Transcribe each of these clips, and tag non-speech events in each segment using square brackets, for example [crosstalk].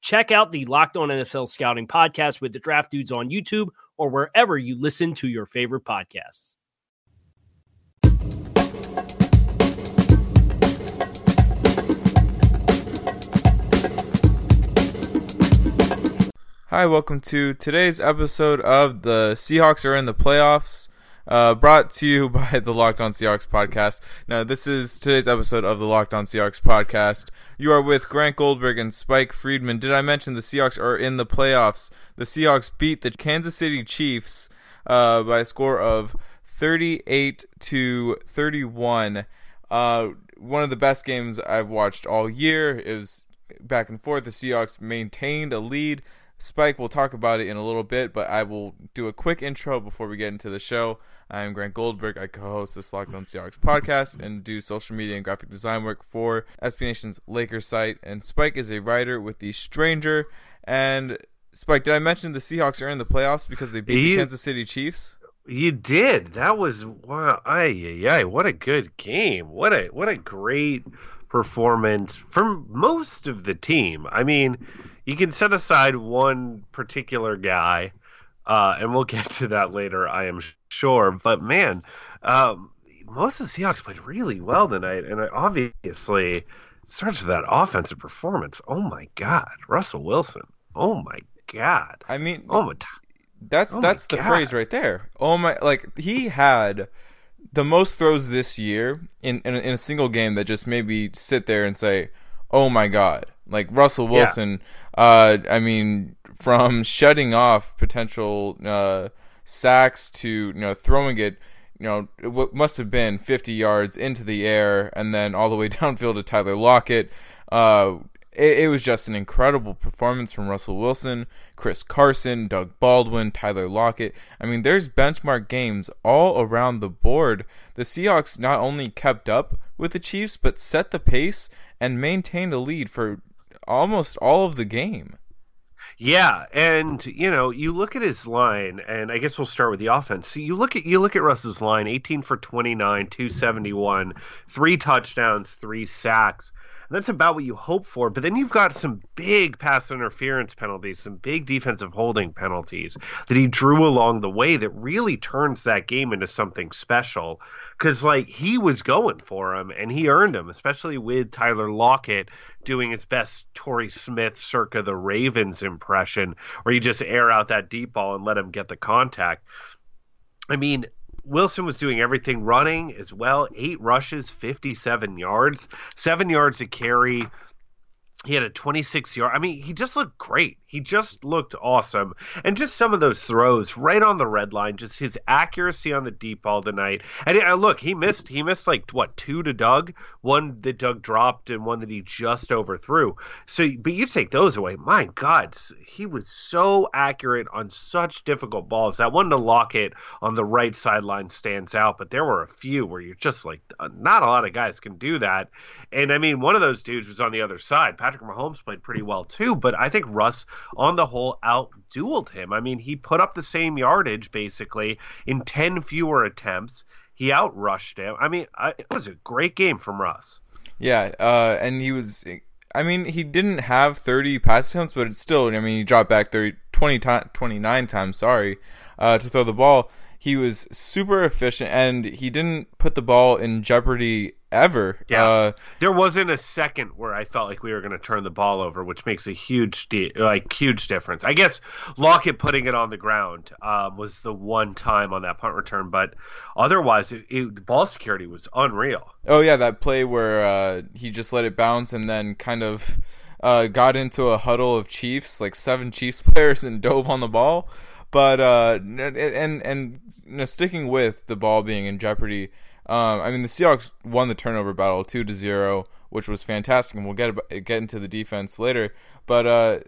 Check out the Locked On NFL Scouting podcast with the Draft Dudes on YouTube or wherever you listen to your favorite podcasts. Hi, welcome to today's episode of the Seahawks are in the playoffs. Uh, brought to you [laughs] by the Locked On Seahawks podcast. Now, this is today's episode of the Locked On Seahawks podcast. You are with Grant Goldberg and Spike Friedman. Did I mention the Seahawks are in the playoffs? The Seahawks beat the Kansas City Chiefs uh, by a score of 38 to 31. Uh, one of the best games I've watched all year. It was back and forth. The Seahawks maintained a lead. Spike, we'll talk about it in a little bit, but I will do a quick intro before we get into the show. I'm Grant Goldberg. I co-host this Locked On Seahawks podcast and do social media and graphic design work for SB Nation's Lakers site. And Spike is a writer with The Stranger. And Spike, did I mention the Seahawks are in the playoffs because they beat the Kansas City Chiefs? You did. That was wow. Ay, what a good game. What a what a great performance from most of the team. I mean, you can set aside one particular guy, uh, and we'll [laughs] get to that later, I am sure. But man, um, most of the Seahawks played really well tonight, and obviously starts with that offensive performance. Oh my God, Russell Wilson. Oh my God. I mean, oh my. That's Oh that's my the God. phrase right there. Oh my! Like he had the most throws this year in, in in a single game that just made me sit there and say, "Oh my God!" Like Russell Yeah. Uh, I mean, from shutting off potential uh, sacks to you know throwing it. You know, what must have been 50 yards into the air and then all the way [laughs] downfield to Tyler Lockett. Uh, it, it was just an incredible performance from Russell Wilson, Chris Carson, Doug Baldwin, Tyler Lockett. I mean, there's benchmark games all around the board. The Seahawks not only kept up with the Chiefs, but set the pace and maintained a lead for almost all of the game. Yeah, and you know, you look at his line, and I guess we'll start with the offense. So you look at you look at Russ's line: eighteen for twenty nine, two seventy one, three touchdowns, three sacks. That's about what you hope for. But then you've got some big pass interference penalties, some big defensive holding penalties that he drew along the way that really turns that game into something special. Because like he was going for him, and he earned them, especially with Tyler Lockett doing his best Torrey Smith circa the Ravens impression, where you just air out that deep ball and let him get the contact. I mean, Wilson was doing everything running as well. Eight rushes, 57 yards, seven yards to carry. He had a 26 yard. I mean, he just looked great. He just looked awesome. And just some of those throws right on the red line, just his accuracy on the deep ball tonight. And uh, look, he missed he missed like what, two to Doug, one that Doug dropped and one that he just overthrew. So but you take those away. My god, he was so accurate on such difficult balls. That one to Lockett on the right sideline stands out, but there were a few where you're just like not a lot of guys can do that. And I mean, one of those dudes was on the other side. Mahomes played pretty well too, but I think Russ, on the whole, outdueled him. I mean, he put up the same yardage basically in 10 fewer attempts. He outrushed him. I mean, I, it was a great game from Russ. Yeah, uh, and he was. I mean, he didn't have 30 pass attempts, but it's still. I mean, he dropped back 30, 20 29 times. Sorry, uh, to throw the ball. He was super efficient, and he didn't put the ball in jeopardy ever. Yeah. Uh, there wasn't a second where I felt like we were going to turn the ball over, which makes a huge de- like huge difference. I guess Lockett putting it on the ground um, was the one time on that punt return, but otherwise, it, it, the ball security was unreal. Oh yeah, that play where uh, he just let it bounce and then kind of uh, got into a huddle of Chiefs, like seven Chiefs [laughs] players, and dove on the ball. But uh, and and you know, sticking with the ball being in jeopardy, um, I mean the Seahawks won the turnover battle two to zero, which was fantastic, and we'll get get into the defense later. But uh,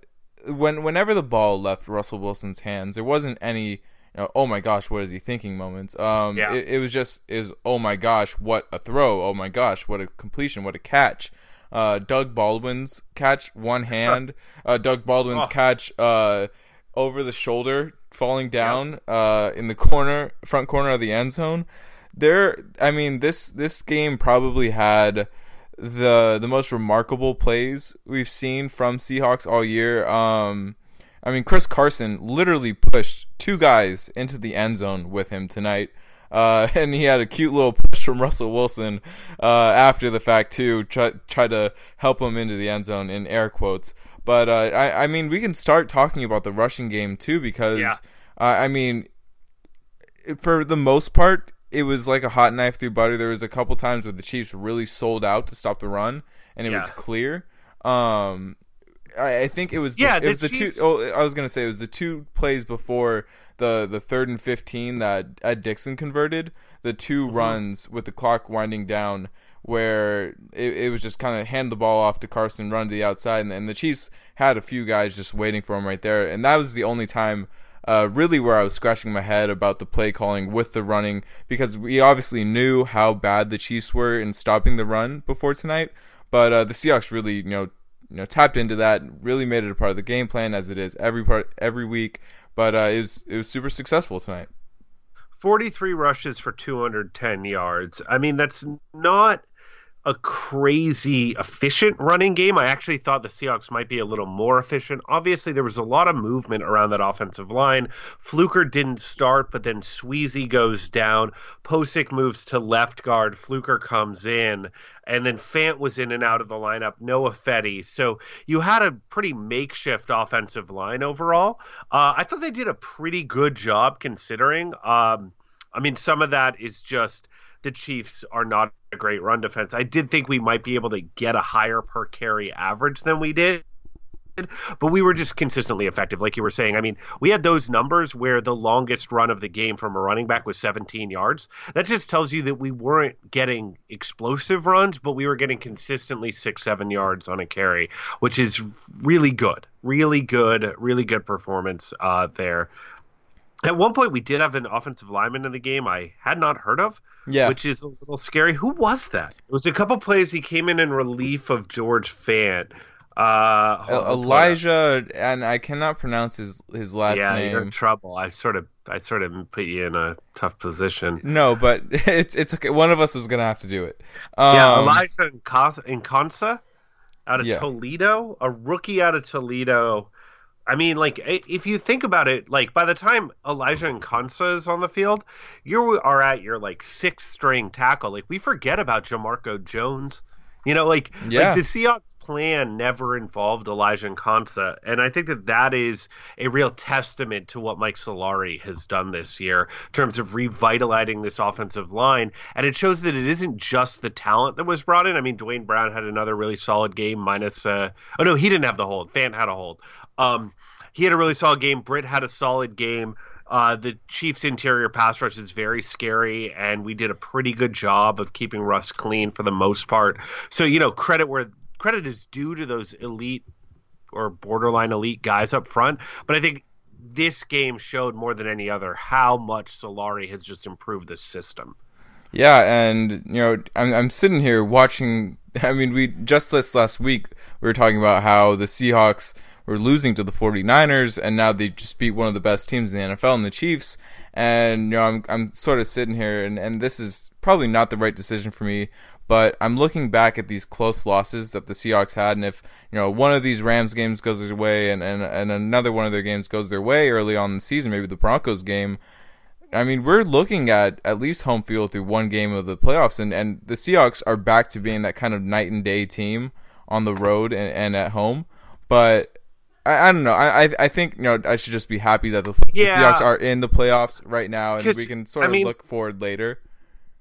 when whenever the ball left Russell Wilson's hands, there wasn't any you know, oh my gosh, what is he thinking moments. Um, Yeah. it, it was just is oh my gosh, what a throw! Oh my gosh, what a completion! What a catch! Uh, Doug Baldwin's catch, one [laughs] hand. Uh, Doug Baldwin's Oh. catch uh, over the shoulder, falling down uh, in the corner, front corner of the end zone. There, I mean this this game probably had the the most remarkable plays we've seen from Seahawks all year. Um, I mean, Chris Carson literally pushed two guys into the end zone with him tonight. Uh, [laughs] and he had a cute little push from Russell Wilson uh, after the fact too, try try to help him into the end zone in air quotes. But uh, I, I mean, we can start talking about the rushing game too because Yeah. uh, I mean, for the most part, it was like a hot knife through butter. There was a couple times where the Chiefs really sold out to stop the run, and it was clear. Um, I, I think it was. Yeah, it the was the Chiefs- two oh I was gonna say it was the two plays before the the third and fifteen that Ed Dickson converted. The 2 Mm-hmm. runs with the clock winding down, where it, it was just kind of hand the ball off to Carson, run to the outside, and, and the Chiefs had a few guys just waiting for him right there, and that was the only time. Uh, really, where I was scratching my head about the play calling with the running because we obviously knew how bad the Chiefs were in stopping the run before tonight, but uh, the Seahawks really, you know, you know, tapped into that, really made it a part of the game plan as it is every part every week. But uh, it was it was super successful tonight. 43 rushes for 210 yards. I mean, that's not a crazy efficient running game. I actually thought the Seahawks might be a little more efficient. Obviously, there was a lot of movement around that offensive line. Fluker didn't start, but then Sweezy goes down. Pocic moves to left guard. Fluker comes in. And then Fant was in and out of the lineup. Noah Fetty. So you had a pretty makeshift offensive line overall. Uh, I thought they did a pretty good job considering. Um, I mean, some of that is just the Chiefs are not a great run defense. I did think we might be able to get a higher per carry average than we did. But we were just consistently effective, like you were saying. I mean, we had those numbers where the longest run of the game from a running back was 17 yards. That just tells you that we weren't getting explosive runs, but we were getting consistently six, seven yards on a carry, which is really good, really good, really good performance uh, there. At one point, we did have an offensive lineman in the game I had not heard of, Yeah, which is a little scary. Who was that? It was a couple plays. He came in in relief of George Fant. Uh, hold on, pull it up. Elijah, and I cannot pronounce his his last yeah, you're in trouble. I sort of, I sort of put you in a tough position. No, but [laughs] it's it's okay. One of us was gonna have to do it. Um, yeah, Elijah Nkansah out of Yeah. Toledo, a rookie out of Toledo. I mean, like if you think about it, like by the time Elijah Nkansah is on the field, you are at your like sixth string tackle. Like we forget about Jamarco Jones. You know, like Yeah. like the Seahawks plan never involved Elijah Nkansah, and I think that that is a real testament to what Mike Solari has done this year in terms of revitalizing this offensive line. And it shows that it isn't just the talent that was brought in. I mean, Duane Brown had another really solid game, minus. Uh, oh no, he didn't have the hold. Fant had a hold. Um, he had a really solid game. Britt had a solid game. Uh, the Chiefs' interior pass rush is very scary, and we did a pretty good job of keeping Russ clean for the most part. So you know, credit where credit is due to those elite or borderline elite guys up front. But I think this game showed more than any other how much Solari has just improved the system. Yeah, and you know, I'm I'm sitting here watching. [laughs] I mean, we just this last week we were talking about how the Seahawks were losing to the 49ers, and now they just beat one of the best teams in the NFL, and the Chiefs. And you know, I'm I'm sort of sitting here, and and this is probably not the right decision for me, But I'm looking back at these close losses that the Seahawks had, and if you know one of these Rams games goes their way, and, and, and another one of their games goes their way early on in the season, maybe the Broncos game. I mean, we're looking at at least home field through one game of the playoffs, and, and the Seahawks are back to being that kind of night and day team on the road and, and at home. But I, I don't know. I I think you know I should just be happy that the, Yeah. the Seahawks are in the playoffs right now, and we can sort I of mean- look forward later.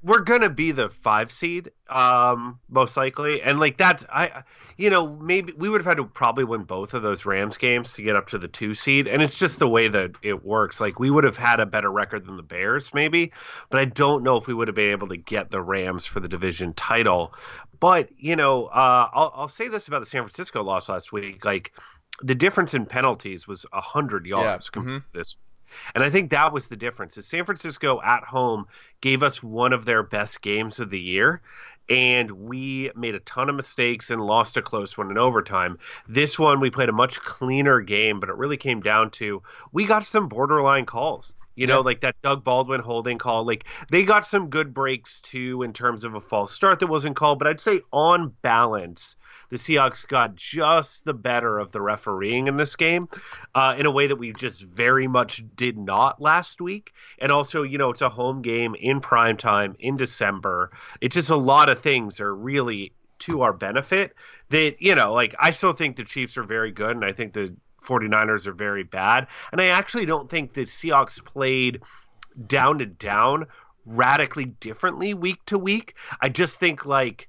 we're gonna be the five seed, um, most likely, and like that's I, you know, maybe we would have had to probably win both of those Rams games to get up to the two seed, and it's just the way that it works. Like we would have had a better record than the Bears, maybe, but I don't know if we would have been able to get the Rams for the division title. But you know, uh, I'll I'll say this about the San Francisco loss last week, like. The difference in penalties was a hundred yards mm-hmm. compared to this and I think that was the difference. Is San Francisco at home gave us one of their best games of the year, and we made a ton of mistakes and lost a close one in overtime. This one we played a much cleaner game, but it really came down to we got some borderline calls. You know, Yeah. like that Doug Baldwin holding call. Like they got some good breaks too in terms of a false start that wasn't called, but I'd say on balance, the Seahawks got just the better of the refereeing in this game uh, in a way that we just very much did not last week. And also, you know, it's a home game in prime time in December. It's just a lot of things are really to our benefit that, you know, like I still think the Chiefs are very good and I think the 49ers are very bad. And I actually don't think the Seahawks played down to down radically differently week to week. I just think like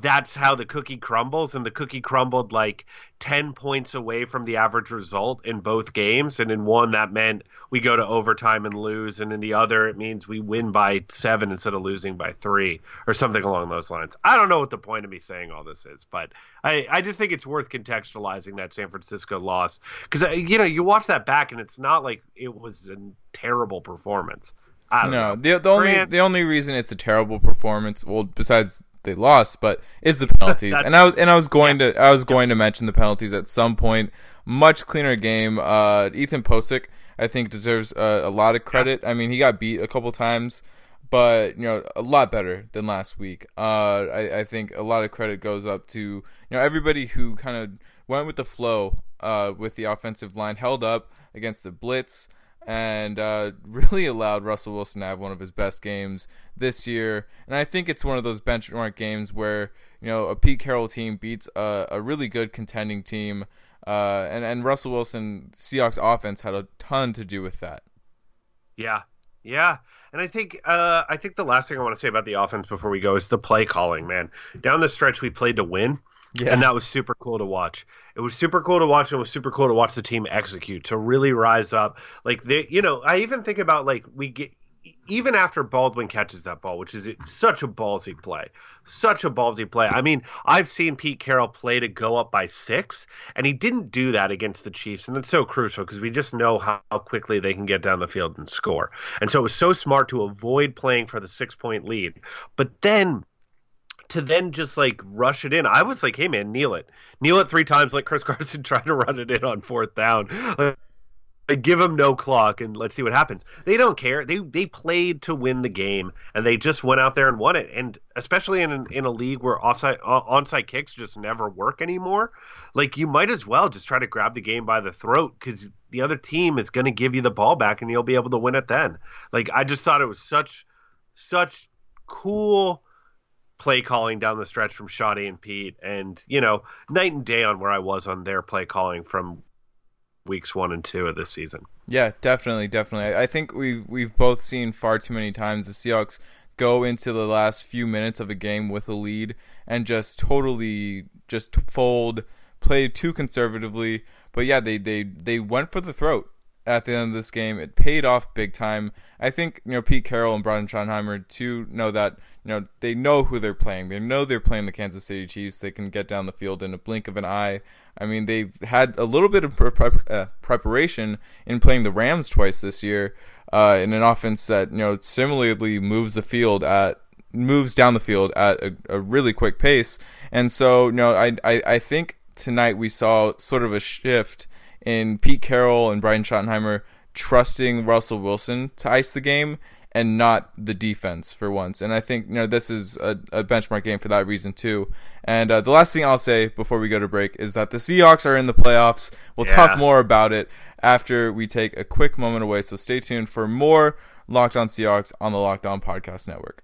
that's how the cookie crumbles and the cookie crumbled like 10 points away from the average result in both games and in one that meant we go to overtime and lose and in the other it means we win by 7 instead of losing by 3 or something along those lines. I don't know what the point of me saying all this is, but I I just think it's worth contextualizing that San Francisco loss cuz uh, you know, you watch that back and it's not like it was a terrible performance. I don't No, know. the the only Grant- the only reason it's a terrible performance, well, besides they lost, but is the penalties. And I was and I was going to I was going to mention the penalties at some point. Much cleaner game. Uh, Ethan Pocic, I think, deserves uh, a lot of credit. I mean, he got beat a couple times, but you know, a lot better than last week. Uh, I, I think a lot of credit goes up to you know everybody who kind of went with the flow uh, with the offensive line, held up against the blitz and uh, [laughs] really allowed Russell Wilson to have one of his best games this year. And I think it's one of those benchmark games where you know a Pete Carroll team beats a, a really good contending team, uh, and and Russell Wilson Seahawks offense had a ton to do with that. Yeah, yeah, and I think uh, I think the last thing I want to say about the offense before we go is the play calling. Man, down the stretch we played to win, Yeah. and that was super cool to watch. It was super cool to watch, and it was super cool to watch the team execute to really rise up. Like they, you know, I even think about like we get even after Baldwin catches that ball, which is such a ballsy play, such a ballsy play. I mean, I've seen Pete Carroll play to go up by six, and he didn't do that against the Chiefs, and that's so crucial because we just know how quickly they can get down the field and score. And so it was so smart to avoid playing for the six point lead, but then to then just like rush it in. I was like, hey man, kneel it, kneel it three times, like Chris [laughs] Carson tried to run it in on fourth down. Like, give them no clock and let's see what happens. They don't care. They they played to win the game and they just went out there and won it. And especially in in a league where offside onside kicks just never work anymore, like you might as well just try to grab the game by the throat because the other team is going to give you the ball back and you'll be able to win it then. Like I just thought it was such such cool play calling down the stretch from Schotty and Pete, and you know, night and day on where I was on their play calling from weeks one and two of this season. Yeah, definitely, definitely. I think we we've, we've both seen far too many times the Seahawks go into the last few minutes of a game with a lead and just totally just fold, play too conservatively. But yeah, they they they went for the throat at the end of this game. It paid off big time. I think you know Pete Carroll and Brian Schottenheimer too know that you know they know who they're playing. They know they're playing the Kansas City Chiefs. They can get down the field in a blink of an eye. I mean, they've had a little bit of uh, preparation in playing the Rams twice this year uh, in an offense that you know similarly moves the field at moves down the field at a, a really quick pace. And so, you know, I, I I think tonight we saw sort of a shift in Pete Carroll and Brian Schottenheimer trusting Russell Wilson to ice the game and not the defense for once. And I think you know this is a, a benchmark game for that reason too. And uh, the last thing I'll say before we go to break is that the Seahawks are in the playoffs. We'll Yeah. talk more about it after we take a quick moment away. So stay tuned for more Locked On Seahawks on the Locked On Podcast Network.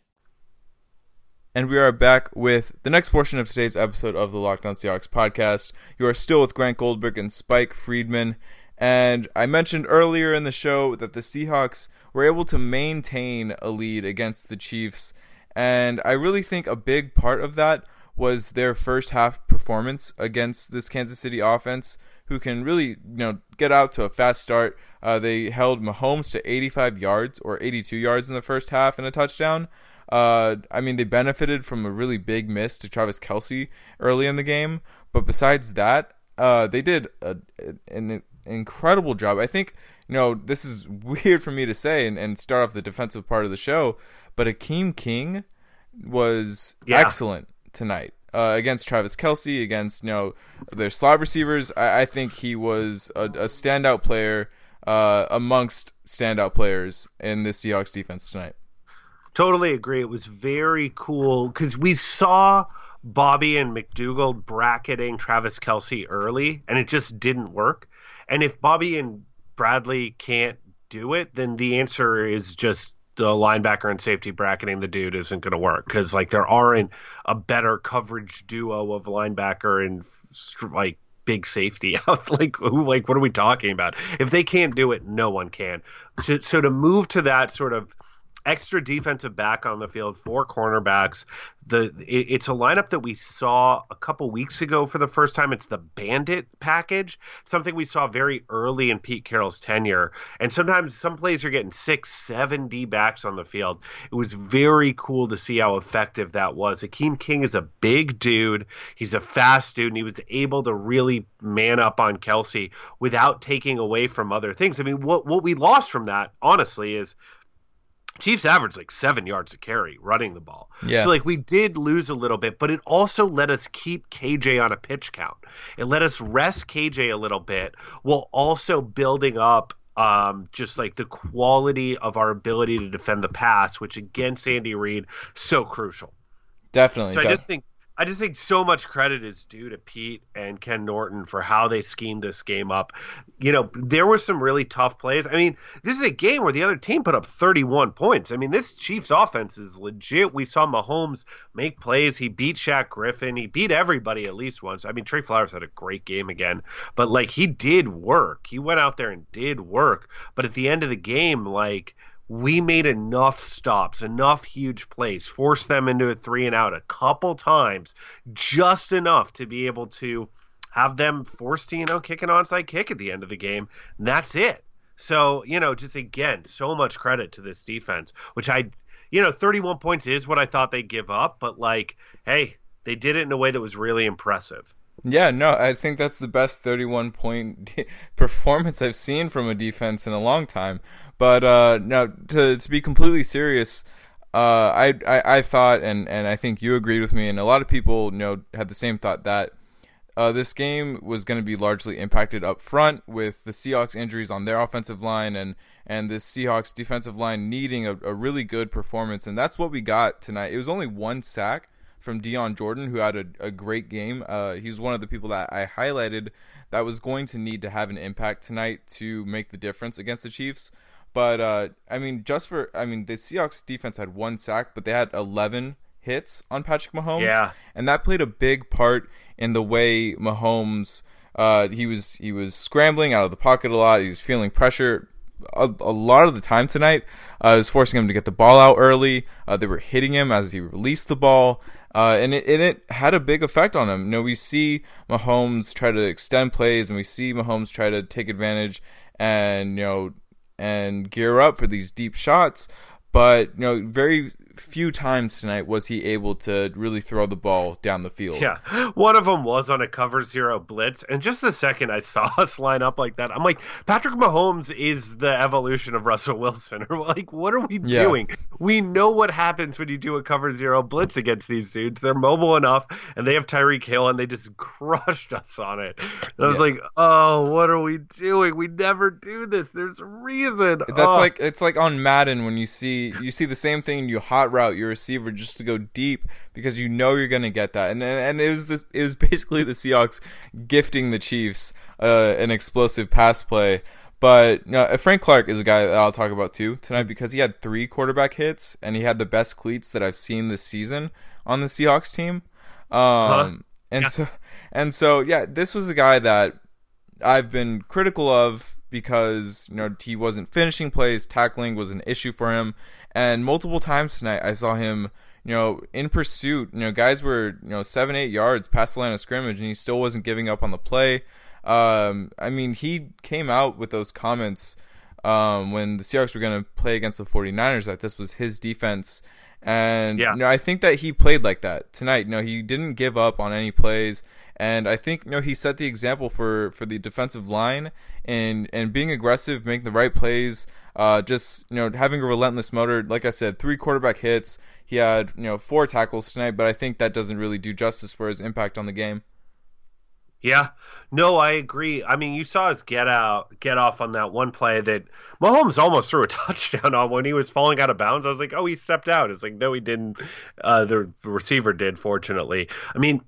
And we are back with the next portion of today's episode of the Locked On Seahawks podcast. You are still with Grant Goldberg and Spike Friedman. And I mentioned earlier in the show that the Seahawks were able to maintain a lead against the Chiefs. And I really think a big part of that was their first half performance against this Kansas City offense, who can really, you know, get out to a fast start. Uh, they held Mahomes to 85 yards or 82 yards in the first half and a touchdown. Uh, I mean, they benefited from a really big miss to Travis Kelce early in the game, but besides that, uh, they did a, an incredible job. I think, you know, this is [laughs] weird for me to say and, and start off the defensive part of the show, but Akeem King was Yeah. excellent tonight. Uh, against Travis Kelce, against you know their slot receivers, I, I think he was a, a standout player uh, amongst standout players in the Seahawks defense tonight. Totally agree. It was very cool because we saw Bobby and McDougald bracketing Travis Kelce early, and it just didn't work. And if Bobby and Bradley can't do it, then the answer is just the linebacker and safety bracketing the dude isn't going to work because like there aren't a better coverage duo of linebacker and like big safety [laughs] out like who like what are we talking about if they can't do it no one can so, so to move to that sort of extra defensive back on the field, four cornerbacks. The it, it's a lineup that we saw a couple weeks ago for the first time. It's the Bandit package, something we saw very early in Pete Carroll's tenure. And sometimes some plays are getting six, seven D backs on the field. It was very cool to see how effective that was. Akeem King is a big dude. He's a fast dude, and he was able to really man up on Kelce without taking away from other things. I mean, what what we lost from that, honestly, is Chiefs averaged like seven yards a carry running the ball. Yeah. So like we did lose a little bit, but it also let us keep KJ on a pitch count. It let us rest KJ a little bit while also building up um, just like the quality of our ability to defend the pass, which against Andy Reid, so crucial. Definitely. So I def- just think I just think so much credit is due to Pete and Ken Norton for how they schemed this game up. You know, there were some really tough plays. I mean, this is a game where the other team put up 31 points. I mean, this Chiefs offense is legit. We saw Mahomes make plays. He beat Shaq Griffin. He beat everybody at least once. I mean, Tre Flowers had a great game again, but like he did work. He went out there and did work. But at the end of the game, like we made enough stops, enough huge plays, forced them into a three and out a couple times, just enough to be able to have them forced to, you know, kick an onside kick at the end of the game. And that's it. So, you know, just again, so much credit to this defense, which I, you know, 31 points is what I thought they'd give up, but like, hey, they did it in a way that was really impressive. Yeah, no, I think that's the best 31 point [laughs] performance I've seen from a defense in a long time. But uh, no, to to be completely serious, uh, I, I I thought, and and I think you agreed with me, and a lot of people you know had the same thought that. Uh, this game was going to be largely impacted up front with the Seahawks injuries on their offensive line and and the Seahawks defensive line needing a, a really good performance, and that's what we got tonight. It was only one sack, from Dion Jordan, who had a, a great game. Uh, he's one of the people that I highlighted that was going to need to have an impact tonight to make the difference against the Chiefs. But uh, I mean, just for I mean, the Seahawks defense had one sack, but they had 11 hits on Patrick Mahomes, Yeah. and that played a big part in the way Mahomes. Uh, he was he was scrambling out of the pocket a lot. He was feeling pressure a, a lot of the time tonight. Uh, it was forcing him to get the ball out early. Uh, they were hitting him as he released the ball. Uh, and it and it had a big effect on him. You know, we see Mahomes try to extend plays, and we see Mahomes try to take advantage, and you know, and gear up for these deep shots. But you know, very few times tonight was he able to really throw the ball down the field. Yeah, one of them was on a cover zero blitz, and just the second I saw [laughs] us line up like that, I'm like, Patrick Mahomes is the evolution of Russell Wilson. [laughs] Or like, what are we yeah. doing? We know what happens when you do a cover zero blitz against these dudes. They're mobile enough, and they have Tyreek Hill, and they just [laughs] crushed us on it. And I was yeah. like, oh, what are we doing? We never do this. There's a reason. That's oh. like it's like on Madden when you see you see the same thing you hot route your receiver just to go deep because you know you're going to get that. And and it was this it was [laughs] basically the Seahawks gifting the Chiefs uh, an explosive pass play. But know, Frank Clark is a guy that I'll talk about too tonight because he had three quarterback hits and he had the best cleats that I've seen this season on the Seahawks team. Um, huh? and yeah. so and so yeah, this was a guy that I've been critical of because you know he wasn't finishing plays, tackling was an issue for him, and multiple times tonight I saw him, you know, in pursuit. You know, guys were you know seven, eight yards past the line of scrimmage, and he still wasn't giving up on the play. Um, I mean, he came out with those comments um, when the Seahawks were going to play against the 49ers that this was his defense. And yeah. you know, I think that he played like that tonight. You know, he didn't give up on any plays. And I think you know he set the example for, for the defensive line and and being aggressive, making the right plays, uh, just you know having a relentless motor. Like I said, three quarterback hits. He had you know four tackles tonight, but I think that doesn't really do justice for his impact on the game. Yeah, no, I agree. I mean, you saw his get out, get off on that one play that Mahomes almost threw a [laughs] touchdown on when he was falling out of bounds. I was like, oh, he stepped out. It's like, no, he didn't. Uh, the receiver did, fortunately. I mean,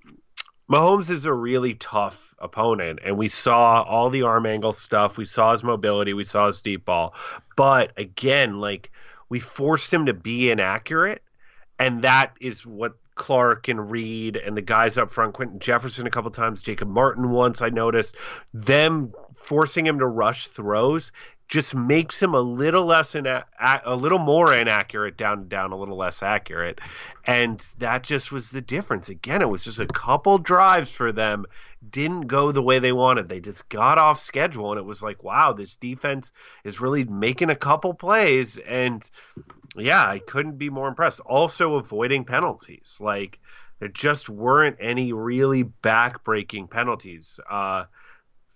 Mahomes is a really tough opponent, and we saw all the arm angle stuff. We saw his mobility. We saw his deep ball. But again, like we forced him to be inaccurate, and that is what Clark and Reed and the guys up front, Quinton Jefferson a couple times, Jacob Martin once. I noticed them forcing him to rush throws just makes him a little less ina- a little more inaccurate down down a little less accurate. And that just was the difference. Again it was just a couple drives for them. Didn't go the way they wanted. They just got off schedule and it was like wow this defense is really making a couple plays. And yeah i couldn't be more impressed. Also avoiding penalties. Like there just weren't any really back-breaking penalties. Uh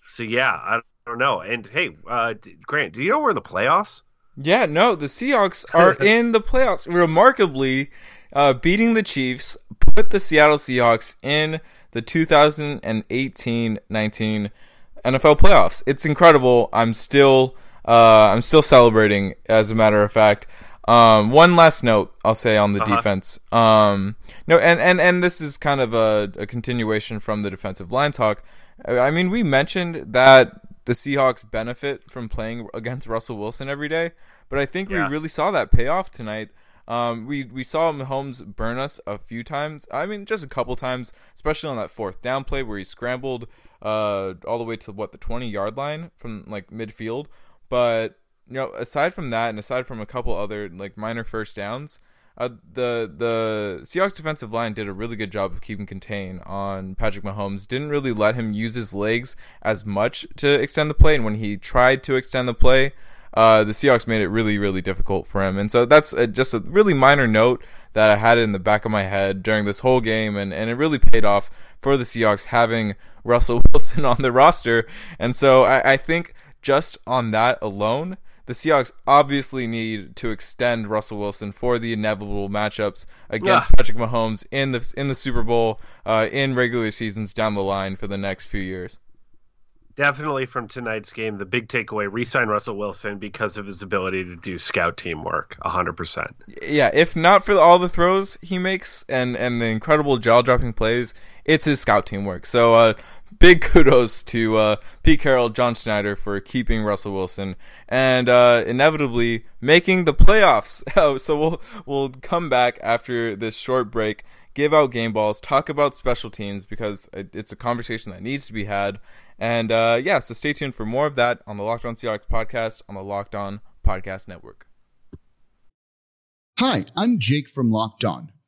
so yeah I, don't know. And hey, uh, Grant, do you know where the playoffs? Yeah, no, the Seahawks are [laughs] in the playoffs. Remarkably, uh, beating the Chiefs put the Seattle Seahawks in the 2018-19 NFL playoffs. It's incredible. I'm still, uh, I'm still celebrating. As a matter of fact, um, one last note I'll say on the uh-huh. defense. Um, no, and, and, and this is kind of a, a continuation from the defensive line talk. I mean, we mentioned that the Seahawks benefit from playing against Russell Wilson every day. But I think yeah. we really saw that payoff tonight. Um, we we saw Mahomes burn us a few times. I mean, just a couple times, especially on that fourth down play where he scrambled uh, all the way to what the twenty yard line from like midfield. But you know, aside from that, and aside from a couple other like minor first downs, uh, the the Seahawks defensive line did a really good job of keeping contain on Patrick Mahomes. Didn't really let him use his legs as much to extend the play, and when he tried to extend the play, uh, the Seahawks made it really really difficult for him. And so that's a, just a really minor note that I had in the back of my head during this whole game, and and it really paid off for the Seahawks having Russell [laughs] Wilson on the roster. And so I, I think just on that alone the Seahawks obviously need to extend Russell Wilson for the inevitable matchups against yeah. Patrick Mahomes in the in the Super Bowl, uh, in regular seasons down the line for the next few years. Definitely from tonight's game, the big takeaway: resign Russell Wilson because of his ability to do scout team teamwork. hundred percent. Yeah, if not for all the throws he makes and and the incredible jaw dropping plays, it's his scout teamwork. So uh, big kudos to uh, Pete Carroll, John Schneider for keeping Russell Wilson and uh, inevitably making the playoffs. [laughs] Oh, so we'll we'll come back after this short break, give out game balls, talk about special teams because it's a conversation that needs to be had. And uh, yeah, so stay tuned for more of that on the Locked On Seahawks podcast on the Locked On Podcast Network. Hi, I'm Jake from Locked On.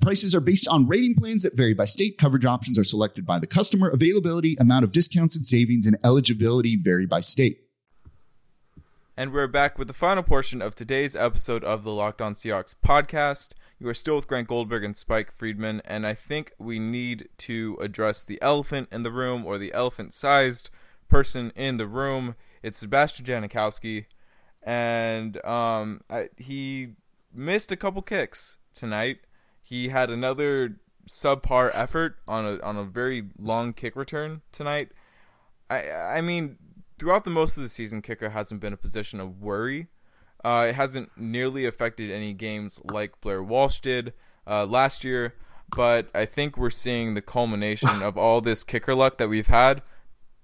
Prices are based on rating plans that vary by state. Coverage options are selected by the customer. Availability, amount of discounts and savings, and eligibility vary by state. And we're back with the final portion of today's episode of the Locked On Seahawks podcast. You are still with Grant Goldberg and Spike Friedman, and I think we need to address the elephant in the room or the elephant sized person in the room. It's Sebastian Janikowski, and um, I, he missed a couple kicks tonight. He had another subpar effort on a on a very long kick return tonight. I I mean, throughout the most of the season, kicker hasn't been a position of worry. Uh, it hasn't nearly affected any games like Blair Walsh did uh, last year, but I think we're seeing the culmination of all this kicker luck that we've had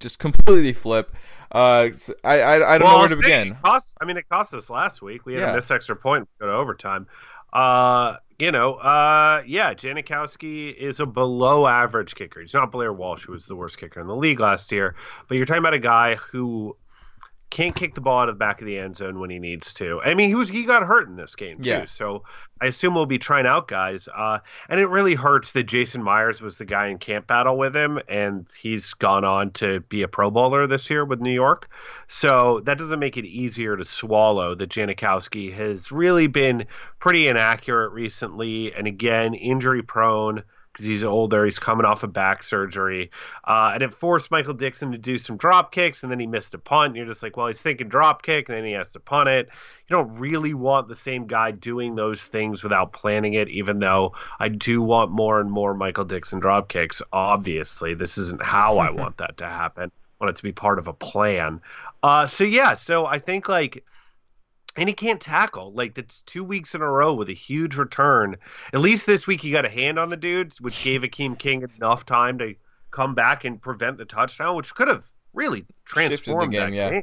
just completely flip. Uh, so I, I I don't well, know where to begin. Cost, I mean, it cost us last week. We had Yeah. a missed extra point, go to overtime. Uh, you know, uh, yeah, Janikowski is a below average kicker. He's not Blair Walsh, who was the worst kicker in the league last year, but you're talking about a guy who can't kick the ball out of the back of the end zone when he needs to. I mean, he was he got hurt in this game too, Yeah. so I assume we'll be trying out guys. Uh, and it really hurts that Jason Myers was the guy in camp battle with him, and he's gone on to be a Pro Bowler this year with New York. So that doesn't make it easier to swallow that Janikowski has really been pretty inaccurate recently, and again injury prone because he's older. He's coming off of back surgery, uh, and it forced Michael Dickson to do some drop kicks, and then he missed a punt. And you're just like, well, he's thinking drop kick, and then he has to punt it. You don't really want the same guy doing those things without planning it. Even though I do want more and more Michael Dickson drop kicks. Obviously, this isn't how I [laughs] want that to happen. I want it to be part of a plan. Uh, so yeah, so I think like and he can't tackle. Like that's two weeks in a row with a huge return. At least this week he got a hand on the dudes, which gave Akeem King enough time to come back and prevent the touchdown, which could have really transformed the game, that yeah. game.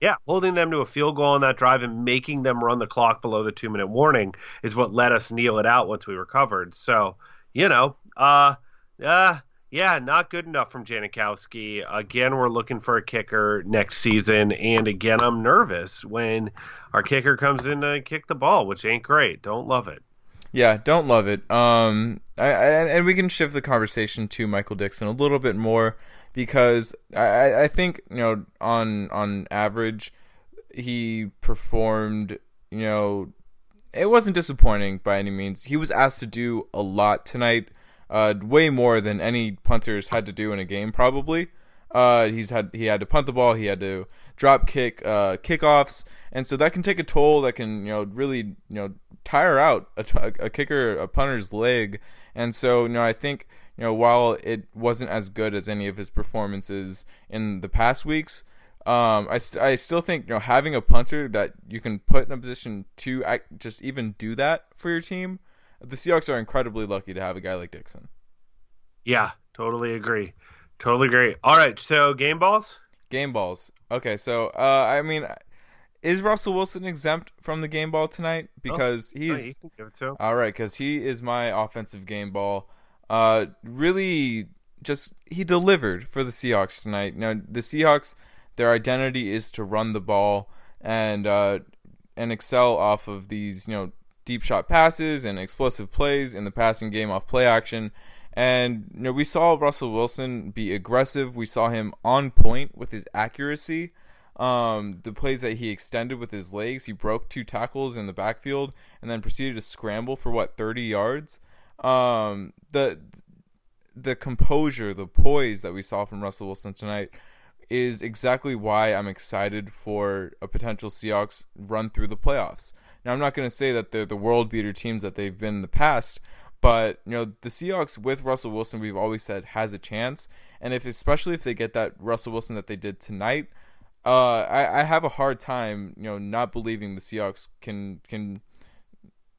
Yeah, holding them to a field goal on that drive and making them run the clock below the two minute warning is what let us kneel it out once we recovered. So, you know, uh, uh, yeah, not good enough from Janikowski. Again, we're looking for a kicker next season, and again, I'm nervous when our kicker comes in to kick the ball, which ain't great. Don't love it. Yeah, don't love it. Um, I, I, and we can shift the conversation to Michael Dickson a little bit more because I, I think you know on on average he performed. You know, it wasn't disappointing by any means. He was asked to do a lot tonight, uh, way more than any punters had to do in a game probably. Uh, he's had he had to punt the ball, he had to drop kick, uh, kickoffs, and so that can take a toll. That can you know really you know tire out a, a kicker, a punter's leg, and so you know I think you know while it wasn't as good as any of his performances in the past weeks, um, I, st- I still think you know having a punter that you can put in a position to act, just even do that for your team. The Seahawks are incredibly lucky to have a guy like Dickson. Yeah, totally agree. Totally agree. All right, so game balls. Game balls. Okay, so uh, I mean, is Russell Wilson exempt from the game ball tonight? Because Oh, he's can give it to him. all right. Because he is my offensive game ball. Uh, really, just he delivered for the Seahawks tonight. You know, the Seahawks, their identity is to run the ball and uh, and excel off of these you know deep shot passes and explosive plays in the passing game off play action. And you know, we saw Russell Wilson be aggressive. We saw him on point with his accuracy. Um, the plays that he extended with his legs, he broke two tackles in the backfield and then proceeded to scramble for what 30 yards. Um, the the composure, the poise that we saw from Russell Wilson tonight is exactly why I'm excited for a potential Seahawks run through the playoffs. Now, I'm not going to say that they're the world beater teams that they've been in the past, but you know the Seahawks with Russell Wilson, we've always said has a chance, and if especially if they get that Russell Wilson that they did tonight, uh, I, I have a hard time, you know, not believing the Seahawks can can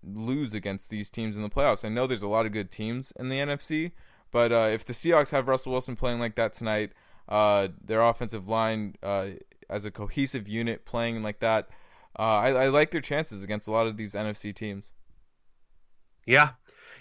lose against these teams in the playoffs. I know there's a lot of good teams in the NFC, but uh, if the Seahawks have Russell Wilson playing like that tonight, uh, their offensive line uh, as a cohesive unit playing like that, uh, I, I like their chances against a lot of these NFC teams. Yeah,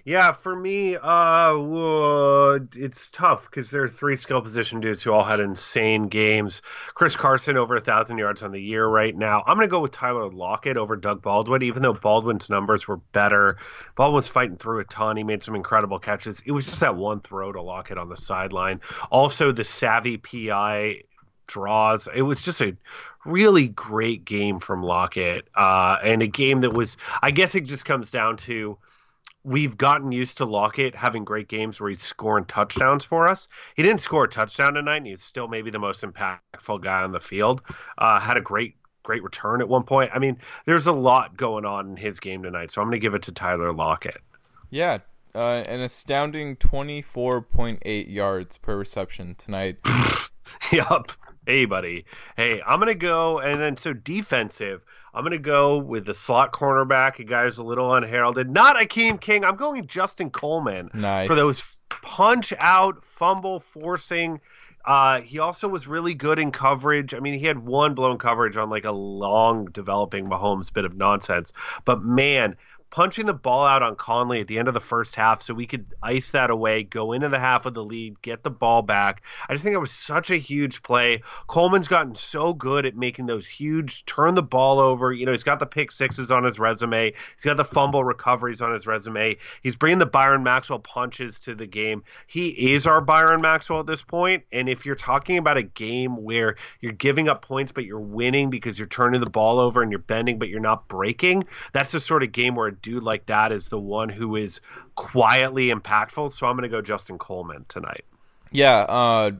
yeah, for me, uh, it's tough because there are three skill position dudes who all had insane games. Chris Carson over a thousand yards on the year right now. I'm gonna go with Tyler Lockett over Doug Baldwin, even though Baldwin's numbers were better. Baldwin's fighting through a ton. He made some incredible catches. It was just that one throw to Lockett on the sideline. Also, the savvy PI draws. It was just a really great game from Lockett, uh, and a game that was. I guess it just comes down to we've gotten used to Lockett having great games where he's scoring touchdowns for us. He didn't score a touchdown tonight, and he's still maybe the most impactful guy on the field. Uh, had a great great return at one point. I mean, there's a lot going on in his game tonight, so I'm going to give it to Tyler Lockett. Yeah, uh, an astounding 24.8 yards per reception tonight. [laughs] yup. Hey, buddy. Hey, I'm going to go, and then so defensive. I'm going to go with the slot cornerback, a guy who's a little unheralded. Not Akeem King. I'm going Justin Coleman nice. for those punch out, fumble forcing. Uh, he also was really good in coverage. I mean, he had one blown coverage on like a long developing Mahomes bit of nonsense. But man, punching the ball out on Conley at the end of the first half so we could ice that away, go into the half of the lead, get the ball back. I just think it was such a huge play. Coleman's gotten so good at making those huge turn the ball over. You know, he's got the pick sixes on his resume. He's got the fumble recoveries on his resume. He's bringing the Byron Maxwell punches to the game. He is our Byron Maxwell at this point. And if you're talking about a game where you're giving up points but you're winning because you're turning the ball over and you're bending but you're not breaking, that's the sort of game where dude like that is the one who is quietly impactful. So I'm going to go Justin Coleman tonight. Yeah, uh,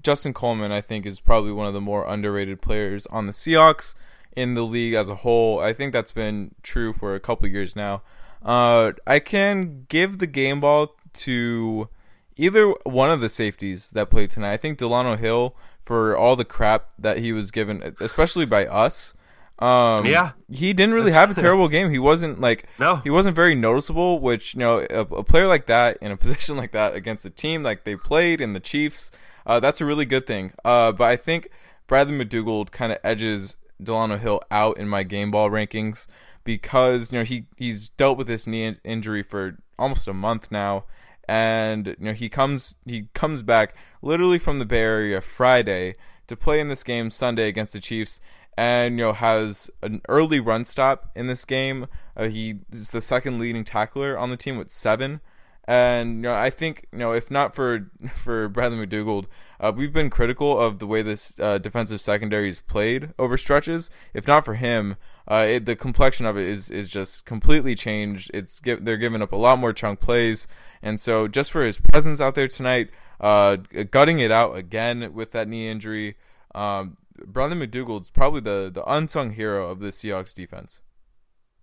Justin Coleman, I think, is probably one of the more underrated players on the Seahawks in the league as a whole. I think that's been true for a couple years now. Uh, I can give the game ball to either one of the safeties that played tonight. I think Delano Hill, for all the crap that he was given, especially by us, um, yeah, he didn't really have a [laughs] terrible game. He wasn't like no, he wasn't very noticeable. Which you know, a, a, player like that in a [laughs] position like that against a team like they played in the Chiefs, uh, that's a really good thing. Uh, but I think Bradley McDougald kind of edges Delano Hill out in my game ball rankings because you know he he's dealt with this knee injury for almost a month now, and you know he comes he comes back literally from the Bay Area Friday to play in this game Sunday against the Chiefs and you know has an early run stop in this game. Uh, he is the second leading tackler on the team with seven. And you know, I think you know, if not for [laughs] for Bradley McDougald, uh, we've been critical of the way this uh, defensive secondary is played over stretches. If not for him, uh, it, the complexion of it is is just completely changed. It's they're giving up a lot more chunk plays, and so just for his presence out there tonight, uh, gutting it out again with that knee injury, um, Bradley McDougald's probably the the unsung hero of the Seahawks defense.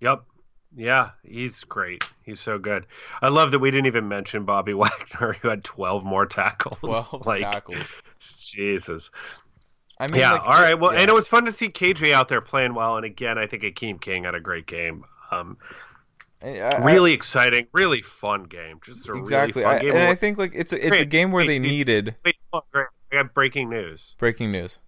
Yep. Yeah, he's great. He's so good. I love that we didn't even mention Bobby [laughs] Wagner, who had twelve more tackles. Twelve [laughs] like, tackles. Jesus. I mean, yeah. Like, all right. Well, yeah. and it was fun to see KJ out there playing well. And again, I think Akeem King had a great game. Um, I, I, really exciting, really fun game. Just a exactly. really fun game. and I think like it's a, it's a game where wait, they needed. Wait, oh, great. I got breaking news. Breaking news.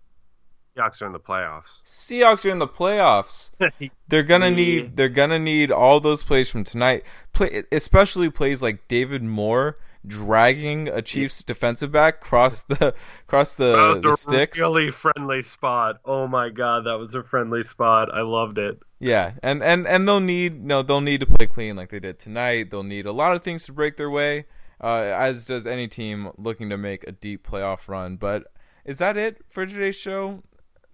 Seahawks are in the playoffs. Seahawks are in the playoffs. [laughs] they're gonna need they're gonna need all those plays from tonight. Play especially plays like David Moore dragging a Chiefs defensive back across the across the, that the was sticks. really friendly spot. Oh my god, that was a friendly spot. I loved it. Yeah, and and and they'll need no, they'll need to play clean like they did tonight. They'll need a lot of things to break their way, uh, as does any team looking to make a deep playoff run. But is that it for today's show?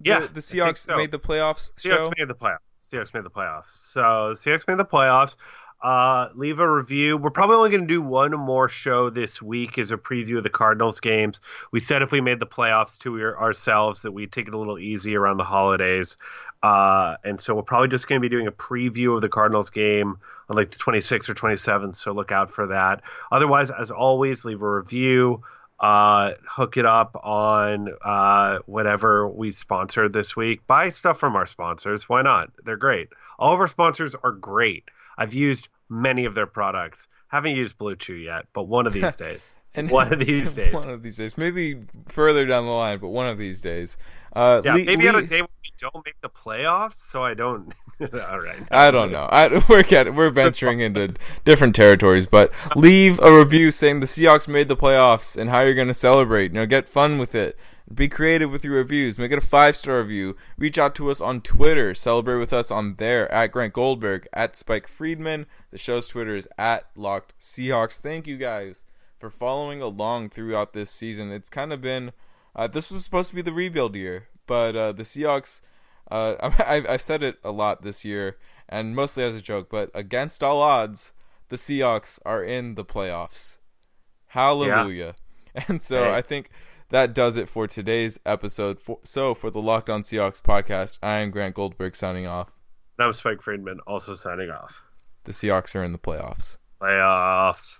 Yeah, the, the Seahawks so. made the playoffs. Seahawks show? made the playoffs. Seahawks made the playoffs. So Seahawks made the playoffs. Uh, leave a review. We're probably only going to do one more show this week as a preview of the Cardinals games. We said if we made the playoffs to ourselves that we'd take it a little easy around the holidays. Uh, and so we're probably just going to be doing a preview of the Cardinals game on like the 26th or 27th. So look out for that. Otherwise, as always, leave a review. Uh, hook it up on uh, whatever we sponsored this week. Buy stuff from our sponsors. Why not? They're great. All of our sponsors are great. I've used many of their products. Haven't used BlueChew yet, but one of these [laughs] days. And one of these [laughs] days. One of these days. Maybe further down the line, but one of these days. Uh, yeah, le- maybe le- on a day when we don't make the playoffs, so I don't. [laughs] All right. I don't know. I, [laughs] we're getting, we're venturing into different territories, but leave a review saying the Seahawks made the playoffs and how you're going to celebrate. You know, get fun with it. Be creative with your reviews. Make it a five star review. Reach out to us on Twitter. Celebrate with us on there at Grant Goldberg, at Spike Friedman. The show's Twitter is at Locked Seahawks. Thank you guys for following along throughout this season. It's kind of been. Uh, this was supposed to be the rebuild year, but uh, the Seahawks. Uh, [laughs] I, I've said it a lot this year, and mostly as a joke, but against all odds, the Seahawks are in the playoffs. Hallelujah. Yeah. [laughs] And so hey. I think that does it for today's episode. So, for the Locked On Seahawks podcast, I am Grant Goldberg signing off. I'm Spike Friedman also signing off. The Seahawks are in the playoffs. Playoffs.